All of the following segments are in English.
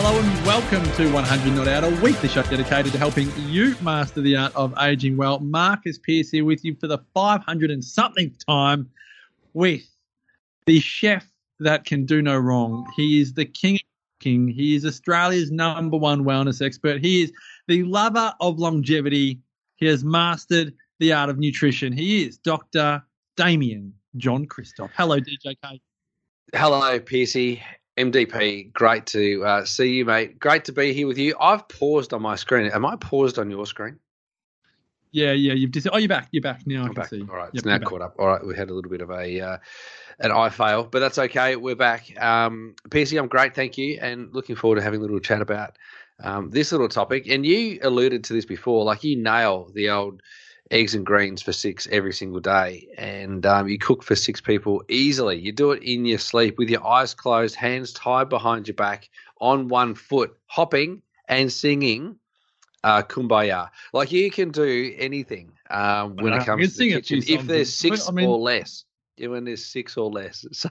Hello and welcome to 100 Not Out, a weekly show dedicated to helping you master the art of aging well. Marcus Pearce here with you for the 500 and something time with the chef that can do no wrong. He is the king of cooking. He is Australia's number one wellness expert. He is the lover of longevity. He has mastered the art of nutrition. He is Dr. Damien John Kristof. Hello, DJK. Hello, Piercy. MDP, great to uh, see you, mate. Great to be here with you. I've paused on my screen. Am I paused on your screen? Yeah, yeah. You've dis- oh, you're back. You're back now. I I'm can back. see. All right, Yep, it's now you're back. caught up. All right, we had a little bit of a uh, an eye fail, but that's okay. We're back. Um, PC, I'm great, thank you, and looking forward to having a little chat about um, this little topic. And you alluded to this before, like you nail the old eggs and greens for six every single day, and um, you cook for six people easily. You do it in your sleep with your eyes closed, hands tied behind your back, on one foot, hopping and singing uh, kumbaya. Like you can do anything um, when it comes to the kitchen. If there's six I mean- or less, when there's six or less. So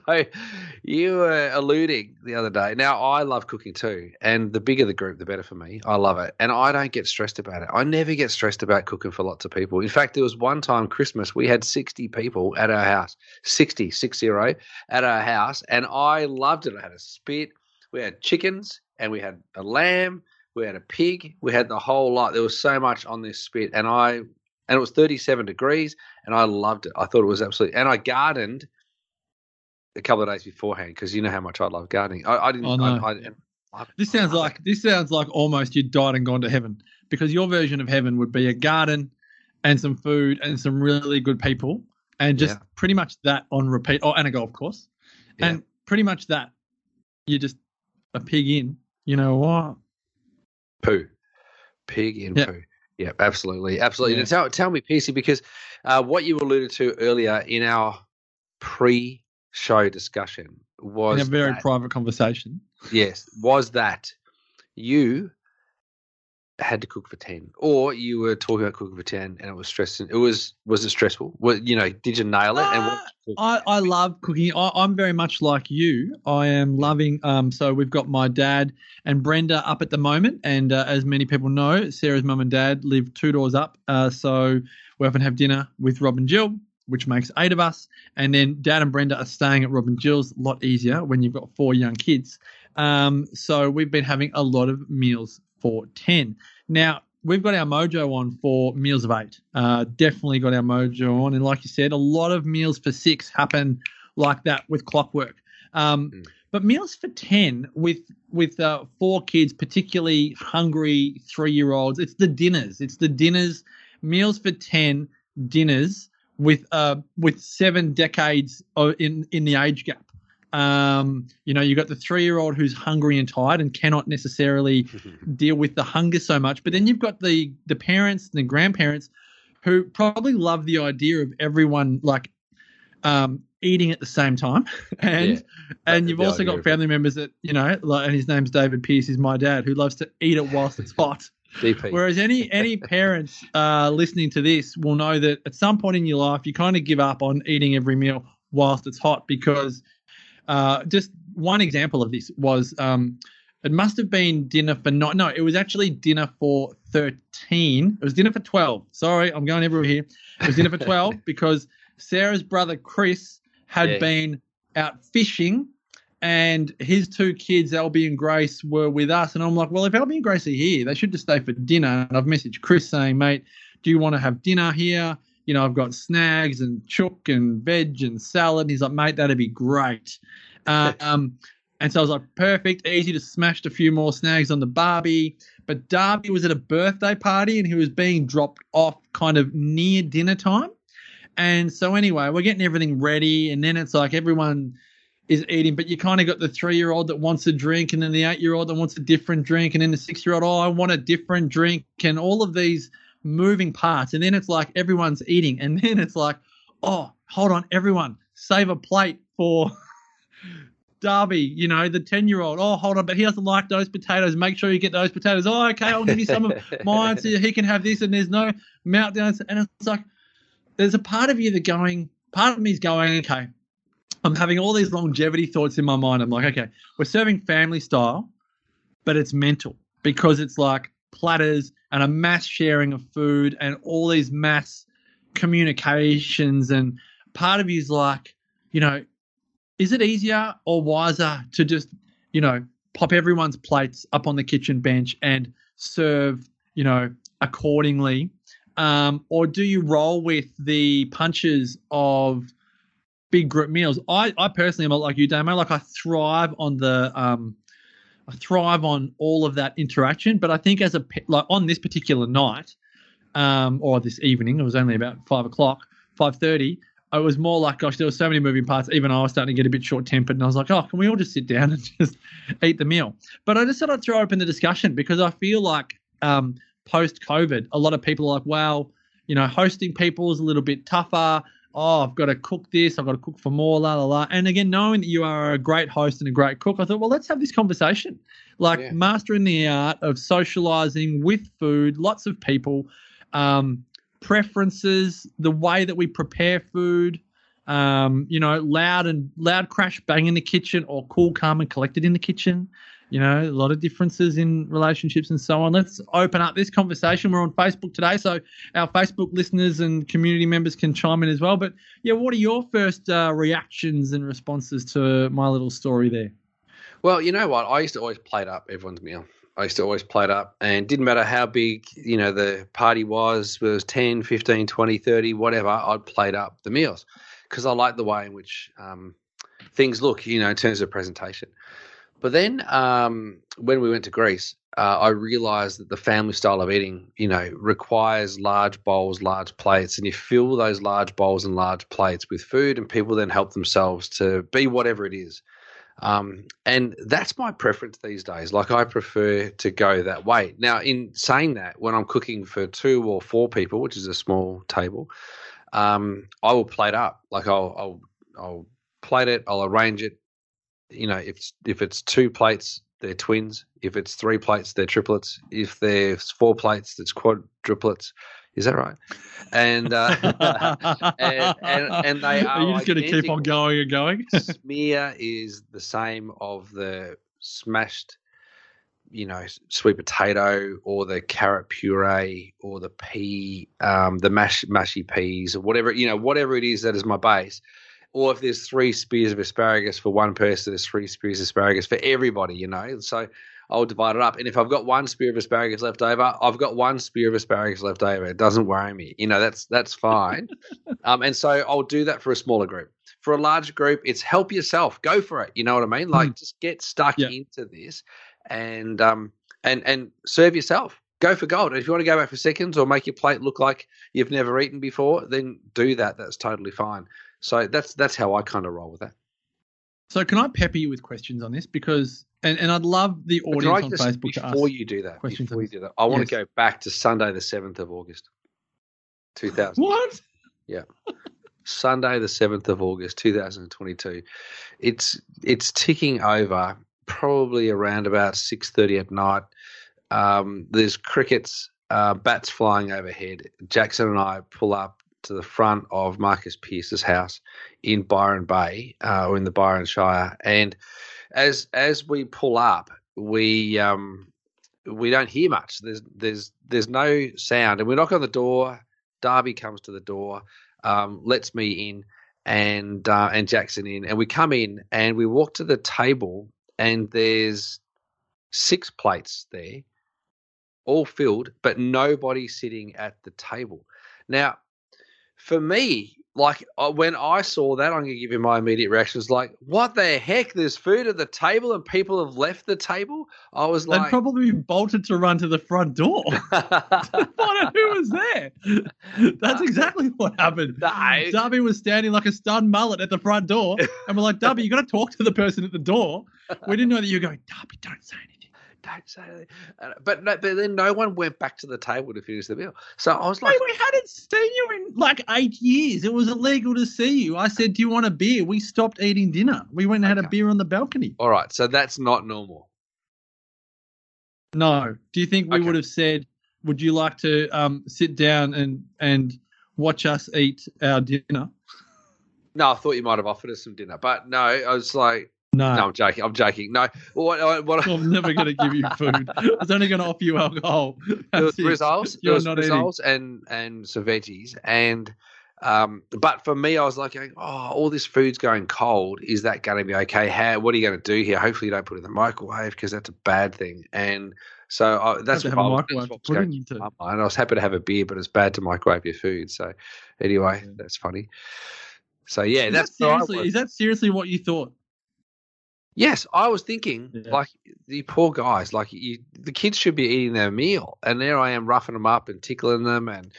you were alluding the other day. Now I love cooking too, and the bigger the group, the better for me. I love it, and I don't get stressed about it. I never get stressed about cooking for lots of people. In fact, there was one time Christmas we had 60 people at our house, 60, six zero at our house, and I loved it. I had a spit, we had chickens, and we had a lamb, we had a pig, we had the whole lot. There was so much on this spit, and I and it was 37 degrees, and I loved it. I thought it was absolutely, and I gardened a couple of days beforehand because you know how much I love gardening. I, I didn't. Oh, no. I, I, I- This sounds like this sounds like almost you died and gone to heaven because your version of heaven would be a garden and some food and some really good people and just Yeah. pretty much that on repeat. Oh, and a golf course, Yeah. and pretty much that. You just a pig in. You know what? poo, pig in Yeah. poo. Yeah, absolutely, absolutely. Yeah. Tell tell me, PC, because uh, what you alluded to earlier in our pre-show discussion was In a very that- private conversation. yes, was that you had to cook for ten, or you were talking about cooking for ten, and it was stressing. It was was it stressful? You know, did you nail it? and what I, I love cooking. I, I'm very much like you. I am loving. Um, so we've got my dad and Brenda up at the moment, and uh, as many people know, Sarah's mum and dad live two doors up. Uh, so we often have dinner with Rob and Jill, which makes eight of us, and then Dad and Brenda are staying at Rob and Jill's. A lot easier when you've got four young kids. Um, so we've been having a lot of meals for ten. Now we've got our mojo on for meals of eight. Uh, definitely got our mojo on, and like you said, a lot of meals for six happen like that with clockwork. Um, Mm. But meals for ten with with uh, four kids, particularly hungry three year olds, it's the dinners. It's the dinners. Meals for ten dinners with uh with seven decades in in the age gap. Um, you know, you've got the three year old who's hungry and tired and cannot necessarily deal with the hunger so much. But then you've got the the parents and the grandparents who probably love the idea of everyone like um, eating at the same time, and Yeah. and you've also got family members that you know, like, and his name's David Pearce, he's my dad, who loves to eat it whilst it's hot. DP. Whereas any any parents uh, listening to this will know that at some point in your life you kind of give up on eating every meal whilst it's hot because uh, just one example of this was um, it must have been dinner for not no it was actually dinner for 13 it was dinner for 12 sorry i'm going everywhere here it was dinner for 12 because sarah's brother chris had Yeah. been out fishing and his two kids, Albie and Grace, were with us. And I'm like, well, if Albie and Grace are here, they should just stay for dinner. And I've messaged Chris saying, mate, do you want to have dinner here? You know, I've got snags and chook and veg and salad. And he's like, mate, that'd be great. Uh, um, and so I was like, perfect, easy to smashed a few more snags on the Barbie. But Darby was at a birthday party and he was being dropped off kind of near dinner time. And so anyway, we're getting everything ready, and then it's like everyone is eating, but you kind of got the three year old that wants a drink, and then the eight year old that wants a different drink, and then the six year old, oh, I want a different drink, and all of these moving parts. And then it's like everyone's eating, and then it's like oh, hold on, everyone, save a plate for Darby, you know, the 10 year old. Oh, hold on, but he doesn't like those potatoes. Make sure you get those potatoes. Oh, okay, I'll give you some of mine so he can have this, and there's no meltdowns. And it's like, there's a part of you that going, part of me is going, okay, I'm having all these longevity thoughts in my mind. I'm like, okay, we're serving family style, but it's mental because it's like platters and a mass sharing of food and all these mass communications. And part of you is like, you know, is it easier or wiser to just, you know, pop everyone's plates up on the kitchen bench and serve, you know, accordingly? Um, or do you roll with the punches of big group meals? I, I personally am like you, Damo. Like I thrive on the, um, I thrive on all of that interaction. But I think as a like on this particular night, um, or this evening, it was only about five o'clock, five thirty it was more like, gosh, there were so many moving parts. Even I was starting to get a bit short tempered, and I was like, oh, can we all just sit down and just eat the meal? But I just thought I'd throw open the discussion because I feel like um, post COVID, a lot of people are like, wow, you know, hosting people is a little bit tougher. Oh, I've got to cook this. I've got to cook for more, la la la. And again, knowing that you are a great host and a great cook, I thought, well, let's have this conversation. Like yeah. mastering the art of socializing with food, lots of people. Um, preferences, the way that we prepare food, um, you know, loud and loud crash bang in the kitchen or cool, calm and collected in the kitchen. You know, a lot of differences in relationships and so on. Let's open up this conversation. We're on Facebook today, so our Facebook listeners and community members can chime in as well. But yeah, what are your first uh, reactions and responses to my little story there? Well, you know what? I used to always plate up everyone's meal. I used to always plate up and didn't matter how big, you know, the party was, it was 10, 15, 20, 30, whatever, I'd plate up the meals because I like the way in which um, things look, you know, in terms of presentation. But then um, when we went to Greece, uh, I realized that the family style of eating, you know, requires large bowls, large plates, and you fill those large bowls and large plates with food, and people then help themselves to be whatever it is. Um, and that's my preference these days. Like I prefer to go that way. Now, in saying that, when I'm cooking for two or four people, which is a small table, um, I will plate up. Like I'll, I'll, I'll plate it. I'll arrange it. You know, if if it's two plates, they're twins. If it's three plates, they're triplets. If there's four plates, it's quadruplets. Is that right? And uh, and, and, and they are. Are you just going to keep on going and going? smear is the same of the smashed, you know, sweet potato or the carrot puree or the pea, um, the mash mashy peas or whatever you know, whatever it is that is my base. Or if there's three spears of asparagus for one person, there's three spears of asparagus for everybody. You know, so I'll divide it up. And if I've got one spear of asparagus left over, I've got one spear of asparagus left over. It doesn't worry me. You know, that's that's fine. um, and so I'll do that for a smaller group. For a larger group, it's help yourself. Go for it. You know what I mean? Like mm. just get stuck yeah. into this and um and and serve yourself. Go for gold. And if you want to go back for seconds or make your plate look like you've never eaten before, then do that. That's totally fine. So that's that's how I kind of roll with that. So can I pepper you with questions on this because and, and I'd love the audience on Facebook to ask before you do that. Before you do that, I want yes. to go back to Sunday the seventh of August, two thousand. What? Yeah, Sunday the seventh of August, two thousand twenty-two. It's it's ticking over. Probably around about six thirty at night. Um, there's crickets, uh, bats flying overhead. Jackson and I pull up to the front of Marcus Pearce's house in Byron Bay, uh, or in the Byron Shire, and as as we pull up, we um, we don't hear much. There's there's there's no sound, and we knock on the door. Darby comes to the door, um, lets me in, and uh, and Jackson in, and we come in and we walk to the table, and there's six plates there, all filled, but nobody sitting at the table. Now, for me, like uh, when I saw that, I'm going to give you my immediate reaction. Was like, what the heck? There's food at the table and people have left the table. I was like, they probably bolted to run to the front door. what? Who was there? That's exactly what happened. No. Darby was standing like a stunned mullet at the front door, and we're like, Darby, you got to talk to the person at the door. We didn't know that you were going, Darby, don't say anything. Don't say that. But no, but then no one went back to the table to finish the meal. So I was like, we hadn't seen you in like eight years. It was illegal to see you. I said, "Do you want a beer?" We stopped eating dinner. We went and had a beer on the balcony. all right, so that's not normal. No. Do you think we Okay. would have said, "Would you like to um, sit down and and watch us eat our dinner?" No, I thought you might have offered us some dinner, but no, I was like, No. no, I'm joking. I'm joking. No, what, what, what I'm never going to give you food. I was only going to offer you alcohol. there That's it. results, there You're not eating. results, and and some and um, but for me, I was like, oh, all this food's going cold. Is that going to be okay? How? What are you going to do here? Hopefully, you don't put it in the microwave because that's a bad thing. And so I, that's what to have a I was- microwave that's to what was going into. my mind. I was happy to have a beer, but it's bad to microwave your food. So anyway, Yeah. that's funny. So yeah, Is that's that seriously? Is that seriously what you thought? Yes, I was thinking Yeah. like the poor guys, like you, the kids should be eating their meal, and there I am roughing them up and tickling them, and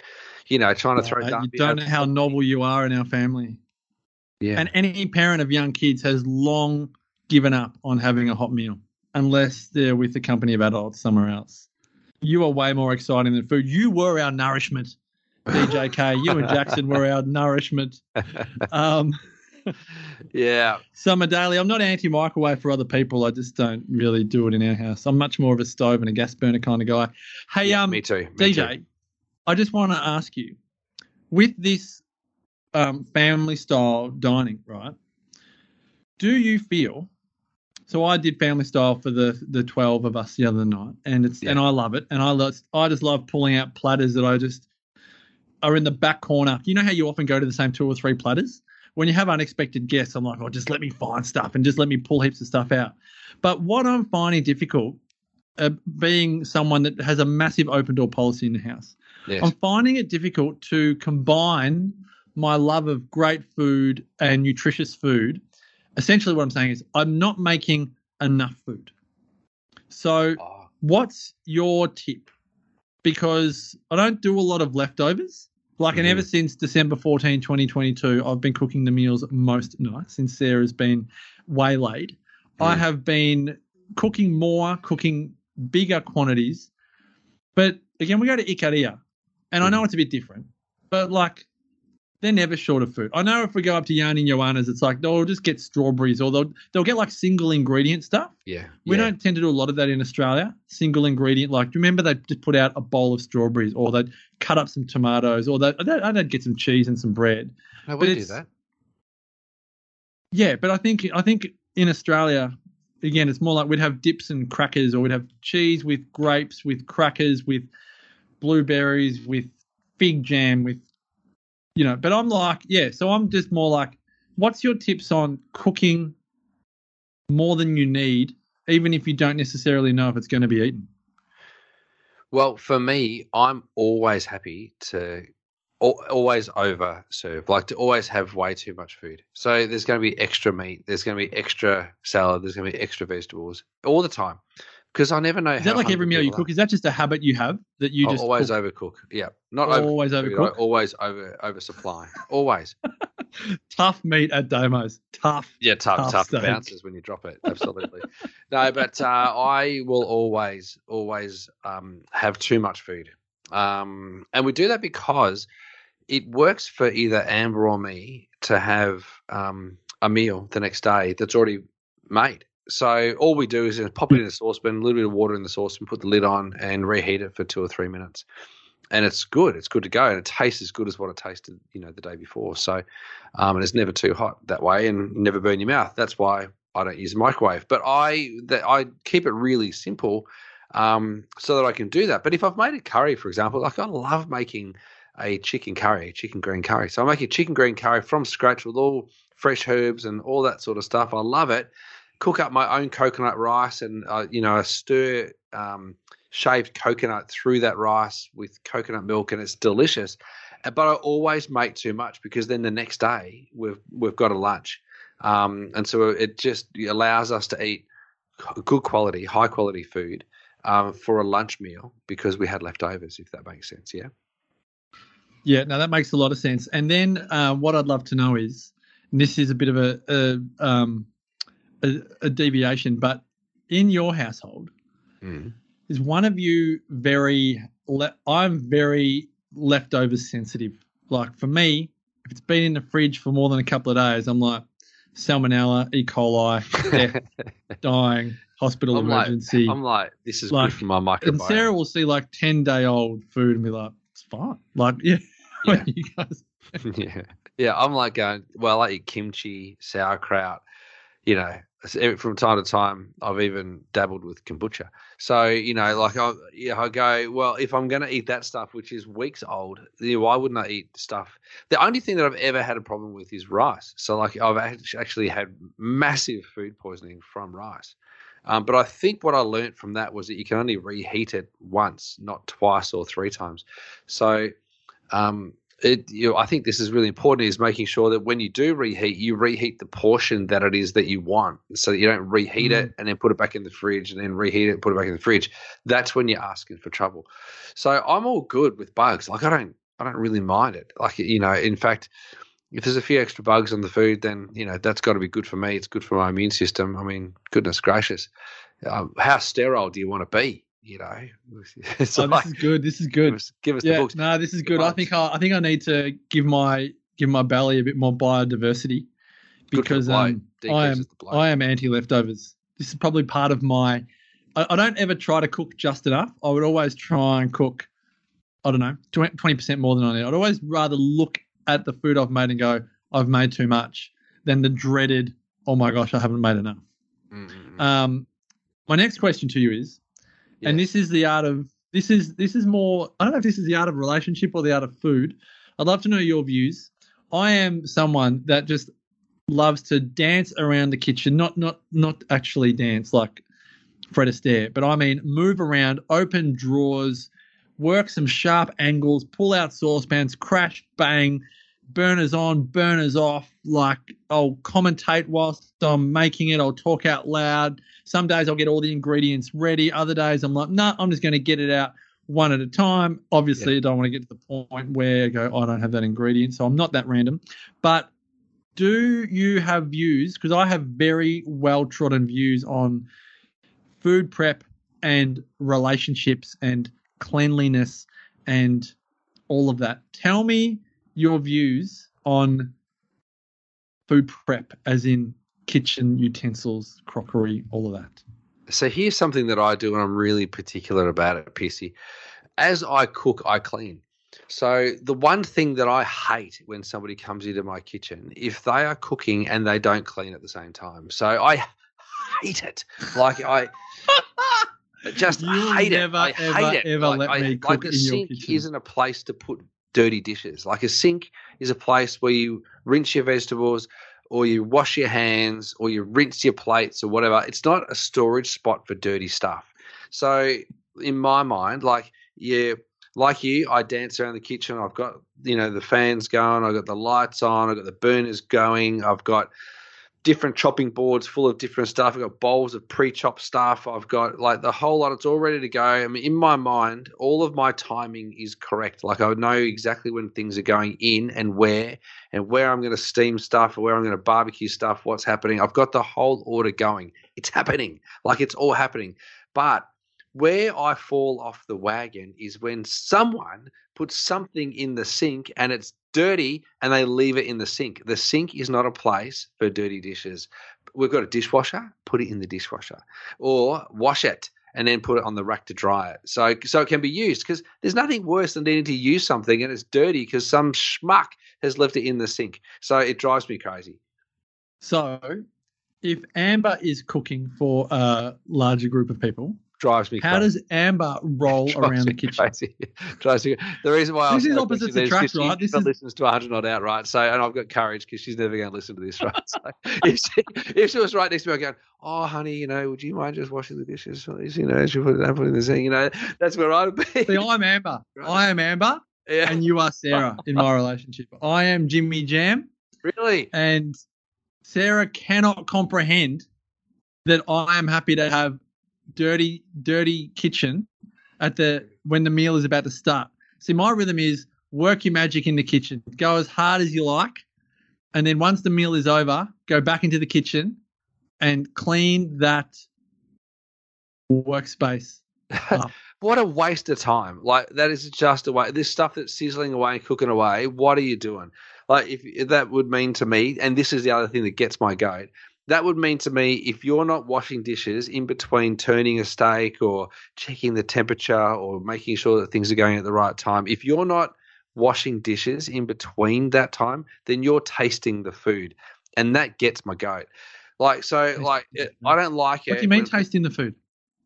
you know trying to throw. You don't know how novel you are in our family. Yeah, And any parent of young kids has long given up on having a hot meal unless they're with the company of adults somewhere else. You are way more exciting than food. You were our nourishment, DJK. you and Jackson were our nourishment. Um, yeah. Summer Daly, I'm not anti microwave for other people. I just don't really do it in our house. I'm much more of a stove and a gas burner kind of guy. Hey, yeah, um, me too. me DJ, too. I just want to ask you, with this um, family style dining, right? Do you feel? So I did family style for the the twelve of us the other night, and it's Yeah. and I love it, and I love, I just love pulling out platters that I just are in the back corner. You know how you often go to the same two or three platters when you have unexpected guests. I'm like, oh, just let me find stuff and just let me pull heaps of stuff out. But what I'm finding difficult, uh, being someone that has a massive open door policy in the house, Yes. I'm finding it difficult to combine my love of great food and nutritious food. Essentially, what I'm saying is I'm not making enough food. So, Oh, what's your tip? Because I don't do a lot of leftovers. Like, and Mhm. ever since December 14, 2022, I've been cooking the meals most nights since Sarah's been waylaid. I Mm. have been cooking more, cooking bigger quantities. But again, we go to Ikaria, and I know it's a bit different, but like they're never short of food. I know if we go up to Yarn and Joanna's, it's like they'll just get strawberries or they'll they'll get like single ingredient stuff. yeah. We yeah. don't tend to do a lot of that in Australia. Single ingredient, like do you remember they just put out a bowl of strawberries, or they'd cut up some tomatoes, or they I would get some cheese and some bread. No, we do that. Yeah, but I think I think in Australia, again, it's more like we'd have dips and crackers, or we'd have cheese with grapes, with crackers, with blueberries, with fig jam, with you know. But I'm like, yeah, so I'm just more like, what's your tips on cooking more than you need, even if you don't necessarily know if it's going to be eaten? Well, for me, I'm always happy to always over serve, like to always have way too much food. So there's going to be extra meat, there's going to be extra salad, there's going to be extra vegetables all the time because I never know. Is that like every meal you cook? Is that just a habit you have that you are. just always cook? overcook. Yeah, not Always over. overcook? Always over oversupply. Always. tough meat at Damo's? Tough. Yeah, tough, Tough tough, bounces when you drop it. Absolutely. no, but uh, I will always, always um, have too much food, um, and we do that because it works for either Amber or me to have um, a meal the next day that's already made. So all we do is pop it in a saucepan, a little bit of water in the saucepan, put the lid on, and reheat it for two or three minutes. And it's good. It's good to go, and it tastes as good as what it tasted, you know, the day before. So, um, and it's never too hot that way, and never burn your mouth. That's why I don't use a microwave. But I that I keep it really simple, um, so that I can do that. But if I've made a curry, for example, like I love making a chicken curry, chicken green curry. So I make a chicken green curry from scratch with all fresh herbs and all that sort of stuff. I love it. Cook up my own coconut rice and uh, you know I stir um, shaved coconut through that rice with coconut milk, and it's delicious. Uh, But I always make too much because then the next day we've we've got a lunch, um, and so it just allows us to eat good quality, high quality food um, for a lunch meal because we had leftovers. If that makes sense, yeah. Yeah, no, that makes a lot of sense. And then uh, what I'd love to know is, this is a bit of a a, um, a a deviation, but in your household, Mm. Is one of you very? Le- I'm very leftovers sensitive. Like for me, if it's been in the fridge for more than a couple of days, I'm like salmonella, E. coli, death, dying, hospital I'm like, emergency. I'm like, this is Like, good for my microbiome. and. Sarah will see like ten day old food and be like, "It's fine." Like, yeah, Yeah. you guys, yeah, yeah. I'm like going. Well, I eat kimchi, sauerkraut. You know, from time to time, I've even dabbled with kombucha. So you know, like I, I go. Well, if I'm going to eat that stuff, which is weeks old, why wouldn't I eat stuff? The only thing that I've ever had a problem with is rice. So like I've actually had massive food poisoning from rice. Um, but I think what I learned from that was that you can only reheat it once, not twice or three times. So um, it, you know, I think this is really important is making sure that when you do reheat, you reheat the portion that it is that you want, so that you don't reheat it and then put it back in the fridge and then reheat it and put it back in the fridge. That's when you're asking for trouble. So I'm all good with bugs. Like I don't, I don't really mind it. Like you know, in fact, if there's a few extra bugs on the food, then you know that's got to be good for me. It's good for my immune system. I mean, goodness gracious, um, how sterile do you want to be? You know, it's oh, like this is good. This is give good. us, give us the Yeah, books. no, this is The good. I think I, I think I need to give my give my belly a bit more biodiversity the because um, I am the. I am anti leftovers. This is probably part of my. I, I don't ever try to cook just enough. I would always try and cook. I don't know, twenty percent more than I need. I'd always rather look at the food I've made and go, I've made too much, than the dreaded, oh my gosh, I haven't made enough. Mm, mm, mm. Um, my next question to you is, and this is the art of this is this is more. I don't know if this is the art of relationship or the art of food. I'd love to know your views. I am someone that just loves to dance around the kitchen, not not not actually dance like Fred Astaire, but I mean move around, open drawers, work some sharp angles, pull out saucepans, crash, bang, burners on, burners off. Like I'll commentate whilst I'm making it. I'll talk out loud. Some days I'll get all the ingredients ready. Other days I'm like, nah, I'm just going to get it out one at a time. Obviously, I don't want to get to the point where I go, I don't have that ingredient, so I'm not that random. But do you have views? Because I have very well trodden views on food prep and relationships and cleanliness and all of that. Tell me your views on food prep, as in kitchen utensils, crockery, all of that. So here's something that I do, and I'm really particular about it, Piercy. As I cook, I clean. So the one thing that I hate when somebody comes into my kitchen, if they are cooking and they don't clean at the same time. So I hate it. Like I just You'll hate never, it. I hate ever, it. ever like, let I, me like cook a in your sink kitchen. isn't a place to put dirty dishes. Like a sink is a place where you rinse your vegetables or you wash your hands or you rinse your plates or whatever. It's not a storage spot for dirty stuff. So in my mind, like yeah, like you, I dance around the kitchen. I've got you know the fans going. I've got the lights on. I've got the burners going. I've got different chopping boards full of different stuff. I've got bowls of pre-chopped stuff. I've got like the whole lot. It's all ready to go. I mean, in my mind, all of my timing is correct. Like I know exactly when things are going in and where, and where I'm going to steam stuff or where I'm going to barbecue stuff. What's happening? I've got the whole order going. It's happening. Like it's all happening. But where I fall off the wagon is when someone puts something in the sink and it's dirty and they leave it in the sink. The sink is not a place for dirty dishes. We've got a dishwasher, put it in the dishwasher, or wash it and then put it on the rack to dry it. So so it can be used because there's nothing worse than needing to use something and it's dirty because some schmuck has left it in the sink. So it drives me crazy. So, if Amber is cooking for a larger group of people, Drives me. Crazy. How crazy. does Amber roll around the kitchen? crazy. Drives me- The reason why I This asked is that opposites question is attract, 'cause she right? This is- listens to 100 not out, right? So, and I've got courage because she's never going to listen to this, right? So, if she, if she was right next to me, I'd go, "Oh, honey, you know, would you mind just washing the dishes? You know, as she put it, put it in the sink. You know, that's where I'd be." See, I'm Amber. Right. I am Amber, yeah, and you are Sarah in my relationship. I am Jimmy Jam, really. and Sarah cannot comprehend that I am happy to have dirty, dirty kitchen at the when the meal is about to start. See, my rhythm is work your magic in the kitchen, go as hard as you like, and then once the meal is over, go back into the kitchen and clean that workspace. What a waste of time! Like that is just a way. This stuff that's sizzling away and cooking away. What are you doing? Like if, if that would mean to me, and this is the other thing that gets my goat. That would mean to me if you're not washing dishes in between turning a steak or checking the temperature or making sure that things are going at the right time. If you're not washing dishes in between that time, then you're tasting the food, and that gets my goat. Like so, like it. I don't like it. What do you mean when- tasting the food?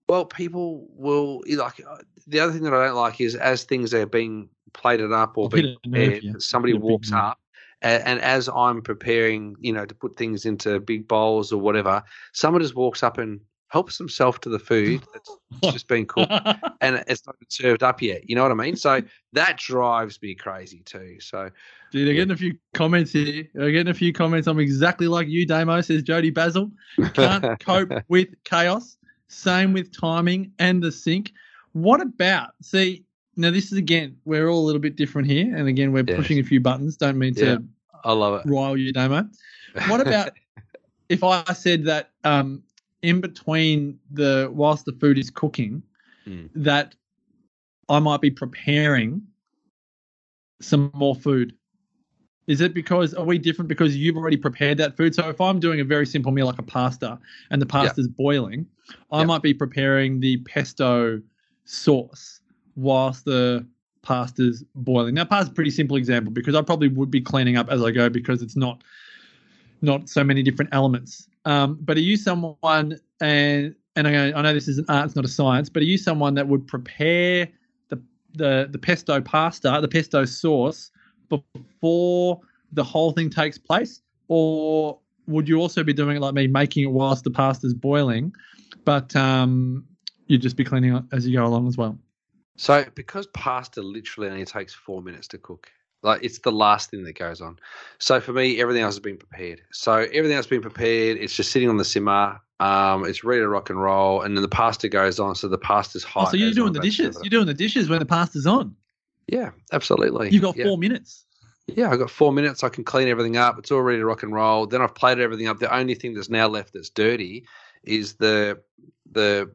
well, people will like uh, the other thing that I don't like is as things are being plated up or being prepared, somebody Hit a big walks up, and, and as I'm preparing, you know, to put things into big bowls or whatever, someone just walks up and helps themselves to the food that's just been cooked and it's not been served up yet. You know what I mean? So that drives me crazy too. So Dude, I'm getting a few comments here. I'm getting a few comments. I'm exactly like you, Damo, says Jody Basil. Can't cope with chaos. Same with timing and the sink. What about, see, now this is again, we're all a little bit different here. And again, we're Yes. pushing a few buttons. Don't mean to Yeah. I love it. rile you, Damo. What about if I said that um, in between the, whilst the food is cooking, Mm. that I might be preparing some more food? Is it because are we different because you've already prepared that food? So if I'm doing a very simple meal like a pasta and the pasta's boiling, I Yeah. might be preparing the pesto sauce whilst the pasta's boiling. Now pasta's a pretty simple example because I probably would be cleaning up as I go because it's not not so many different elements. Um, but are you someone and and I, know this is an art, it's not a science, but are you someone that would prepare the the the pesto pasta, the pesto sauce before the whole thing takes place, or would you also be doing it like me, making it whilst the pasta's boiling, but um, you'd just be cleaning it as you go along as well? So because pasta literally only takes four minutes to cook, like it's the last thing that goes on. So for me, everything else has been prepared. So everything else has been prepared. It's just sitting on the simmer. Um, it's ready to rock and roll, and then the pasta goes on. So the pasta's hot. Oh, so you're doing the dishes. You're doing the dishes when the pasta's on. Yeah, absolutely. You've got yeah. four minutes. Yeah, I've got four minutes. I can clean everything up. It's all ready to rock and roll. Then I've plated everything up. The only thing that's now left that's dirty is the the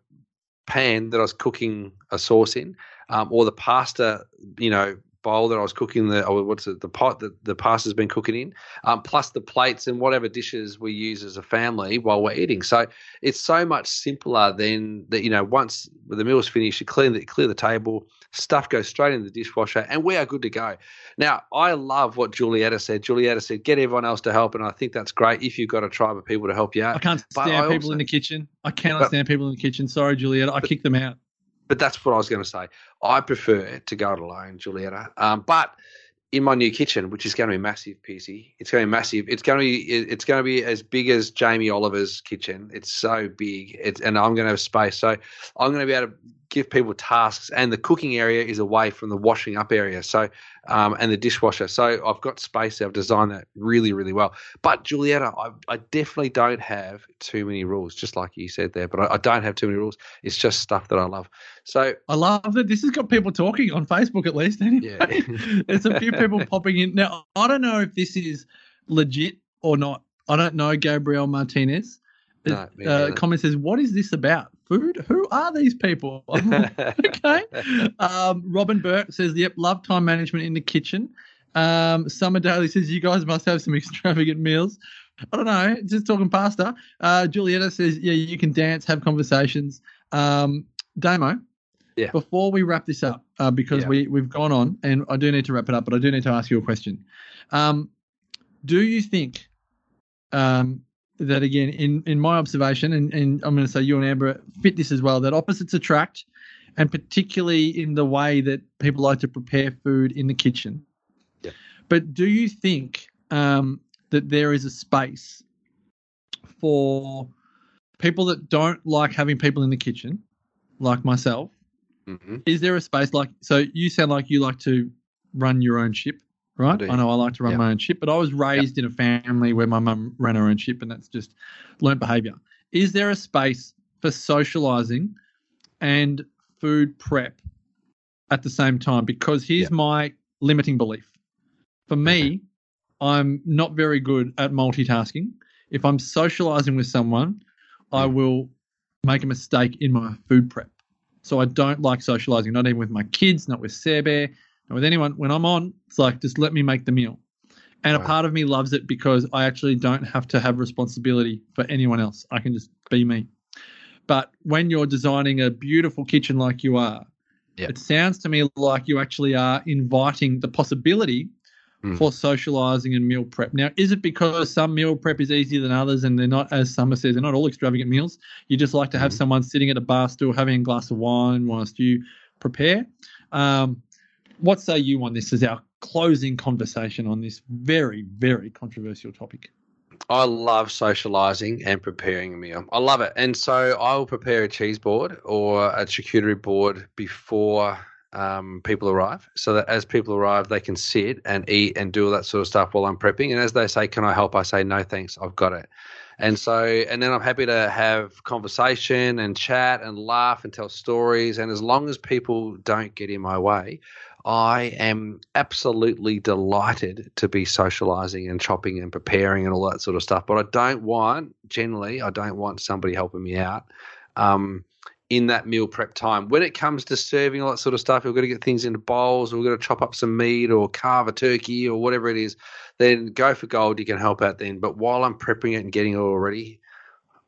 pan that I was cooking a sauce in, um, or the pasta, you know, bowl that I was cooking the or what's it, the pot that the pasta's been cooking in, um, plus the plates and whatever dishes we use as a family while we're eating. So it's so much simpler than that. You know, once the meal's finished, you clean the clear the table, stuff goes straight in the dishwasher, and we are good to go. Now, I love what Julietta said. Julietta said, get everyone else to help. And I think that's great if you've got a tribe of people to help you out. I can't stand I people also- in the kitchen. I cannot But- stand people in the kitchen. Sorry, Julietta, I kick them out. But that's what I was going to say. I prefer to go it alone, Julietta. Um, but in my new kitchen, which is going to be massive, Piercy, it's going to be massive. It's going to be it's going to be as big as Jamie Oliver's kitchen. It's so big. It's and I'm going to have space. So I'm going to be able to give people tasks, and the cooking area is away from the washing up area. So um, and the dishwasher. So I've got space. I've designed that really, really well. But Julietta, I, I definitely don't have too many rules, just like you said there. But I, I don't have too many rules. It's just stuff that I love. So I love that this has got people talking on Facebook at least. Anyway, Yeah. there's a few people popping in now. I don't know if this is legit or not. I don't know Gabriel Martinez. No, uh, comment says, "What is this about? Food? Who are these people?" Okay. Um, Robin Burke says, "Yep, love time management in the kitchen." Um, Summer Daly says, "You guys must have some extravagant meals." I don't know, just talking pasta. Uh, Julietta says, "Yeah, you can dance, have conversations." Um, Damo, Yeah. Before we wrap this up, uh, because Yeah. we we've gone on, and I do need to wrap it up, but I do need to ask you a question. Um, do you think um, that again, in in my observation, and, and I'm going to say you and Amber fit this as well, that opposites attract, and particularly in the way that people like to prepare food in the kitchen. Yeah. But do you think um, that there is a space for people that don't like having people in the kitchen, like myself? Mm-hmm. Is there a space like so? You sound like you like to run your own ship, right? I. Know I like to run Yeah. my own ship, but I was raised in a family where my mum ran her own ship, and that's just learnt behaviour. Is there a space for socialising and food prep at the same time? Because here's Yeah. my limiting belief. For me, I'm not very good at multitasking. If I'm socialising with someone, I Mm. will make a mistake in my food prep. So I don't like socializing, not even with my kids, not with Sarah Bear, not with anyone. When I'm on, it's like just let me make the meal. And a part of me loves it because I actually don't have to have responsibility for anyone else. I can just be me. But when you're designing a beautiful kitchen like you are, Yep. it sounds to me like you actually are inviting the possibility Mm. for socializing and meal prep. Now, is it because some meal prep is easier than others and they're not, as Summer says, they're not all extravagant meals? You just like to have Mhm. someone sitting at a bar stool having a glass of wine whilst you prepare. Um, what say you on this as our closing conversation on this very, very controversial topic? I love socializing and preparing a meal. I love it. And so I will prepare a cheese board or a charcuterie board before um, people arrive so that as people arrive, they can sit and eat and do all that sort of stuff while I'm prepping. And as they say, Can I help? I say, No, thanks. I've got it. And so, and then I'm happy to have conversation and chat and laugh and tell stories. And as long as people don't get in my way, I am absolutely delighted to be socializing and chopping and preparing and all that sort of stuff. But I don't want, generally, I don't want somebody helping me out um, in that meal prep time. When it comes to serving all that sort of stuff, we've got to get things into bowls, we've got to chop up some meat or carve a turkey or whatever it is, then go for gold. You can help out then. But while I'm prepping it and getting it all ready,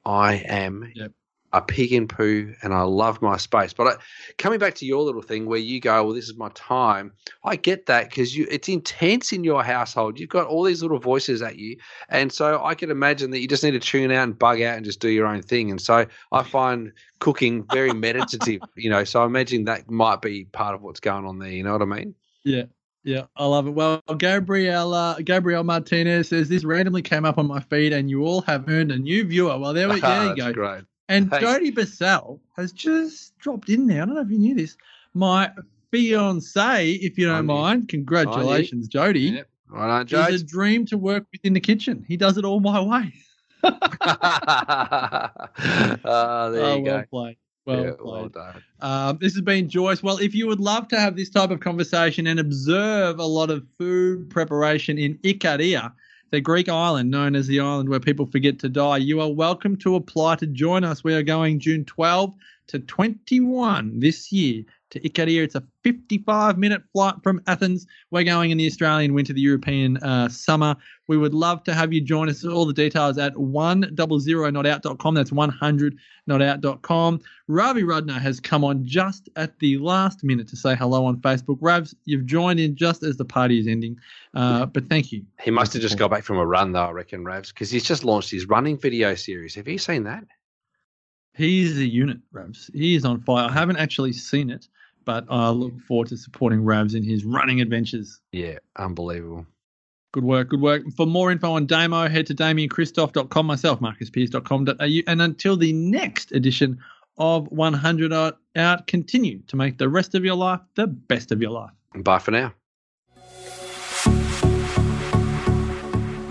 I am Yep. A pig in poo and I love my space. But I, coming back to your little thing where you go, well, this is my time. I get that because you it's intense in your household. You've got all these little voices at you, and so I can imagine that you just need to tune out and bug out and just do your own thing. And so I find cooking very meditative. You know, so I imagine that might be part of what's going on there. You know what I mean? Yeah, yeah, I love it. Well, Gabrielle, Gabrielle Martinez says this randomly came up on my feed, and you all have earned a new viewer. Well, there, we, there you go. Great. And Thanks. Jody Bassell has just dropped in there. I don't know if you knew this. My fiance, if you don't you. mind, congratulations, Jody. Yep. Right on, It's a dream to work with in the kitchen. He does it all my way. Ah, there oh, you well go. played. Well yeah, played. well done. Um, this has been Joyce. Well, if you would love to have this type of conversation and observe a lot of food preparation in Ikaria, the Greek island known as the island where people forget to die, you are welcome to apply to join us. We are going June 12 to 21 this year to Ikaria. It's a 55 minute flight from Athens. We're going in the Australian winter, the European uh, summer. We would love to have you join us. All the details at 100notout.com. That's 100notout.com. Ravi Rudner has come on just at the last minute to say hello on Facebook. Ravs, you've joined in just as the party is ending, uh, but thank you. He must have just got back from a run, though, I reckon, Ravs, because he's just launched his running video series. Have you seen that? He's a unit, Ravs. He is on fire. I haven't actually seen it, but I look forward to supporting Ravs in his running adventures. Yeah, unbelievable. Good work, good work. For more info on Damo, head to damienkristof.com, myself, marcuspearce.com.au. And until the next edition of 100 Out, continue to make the rest of your life the best of your life. Bye for now.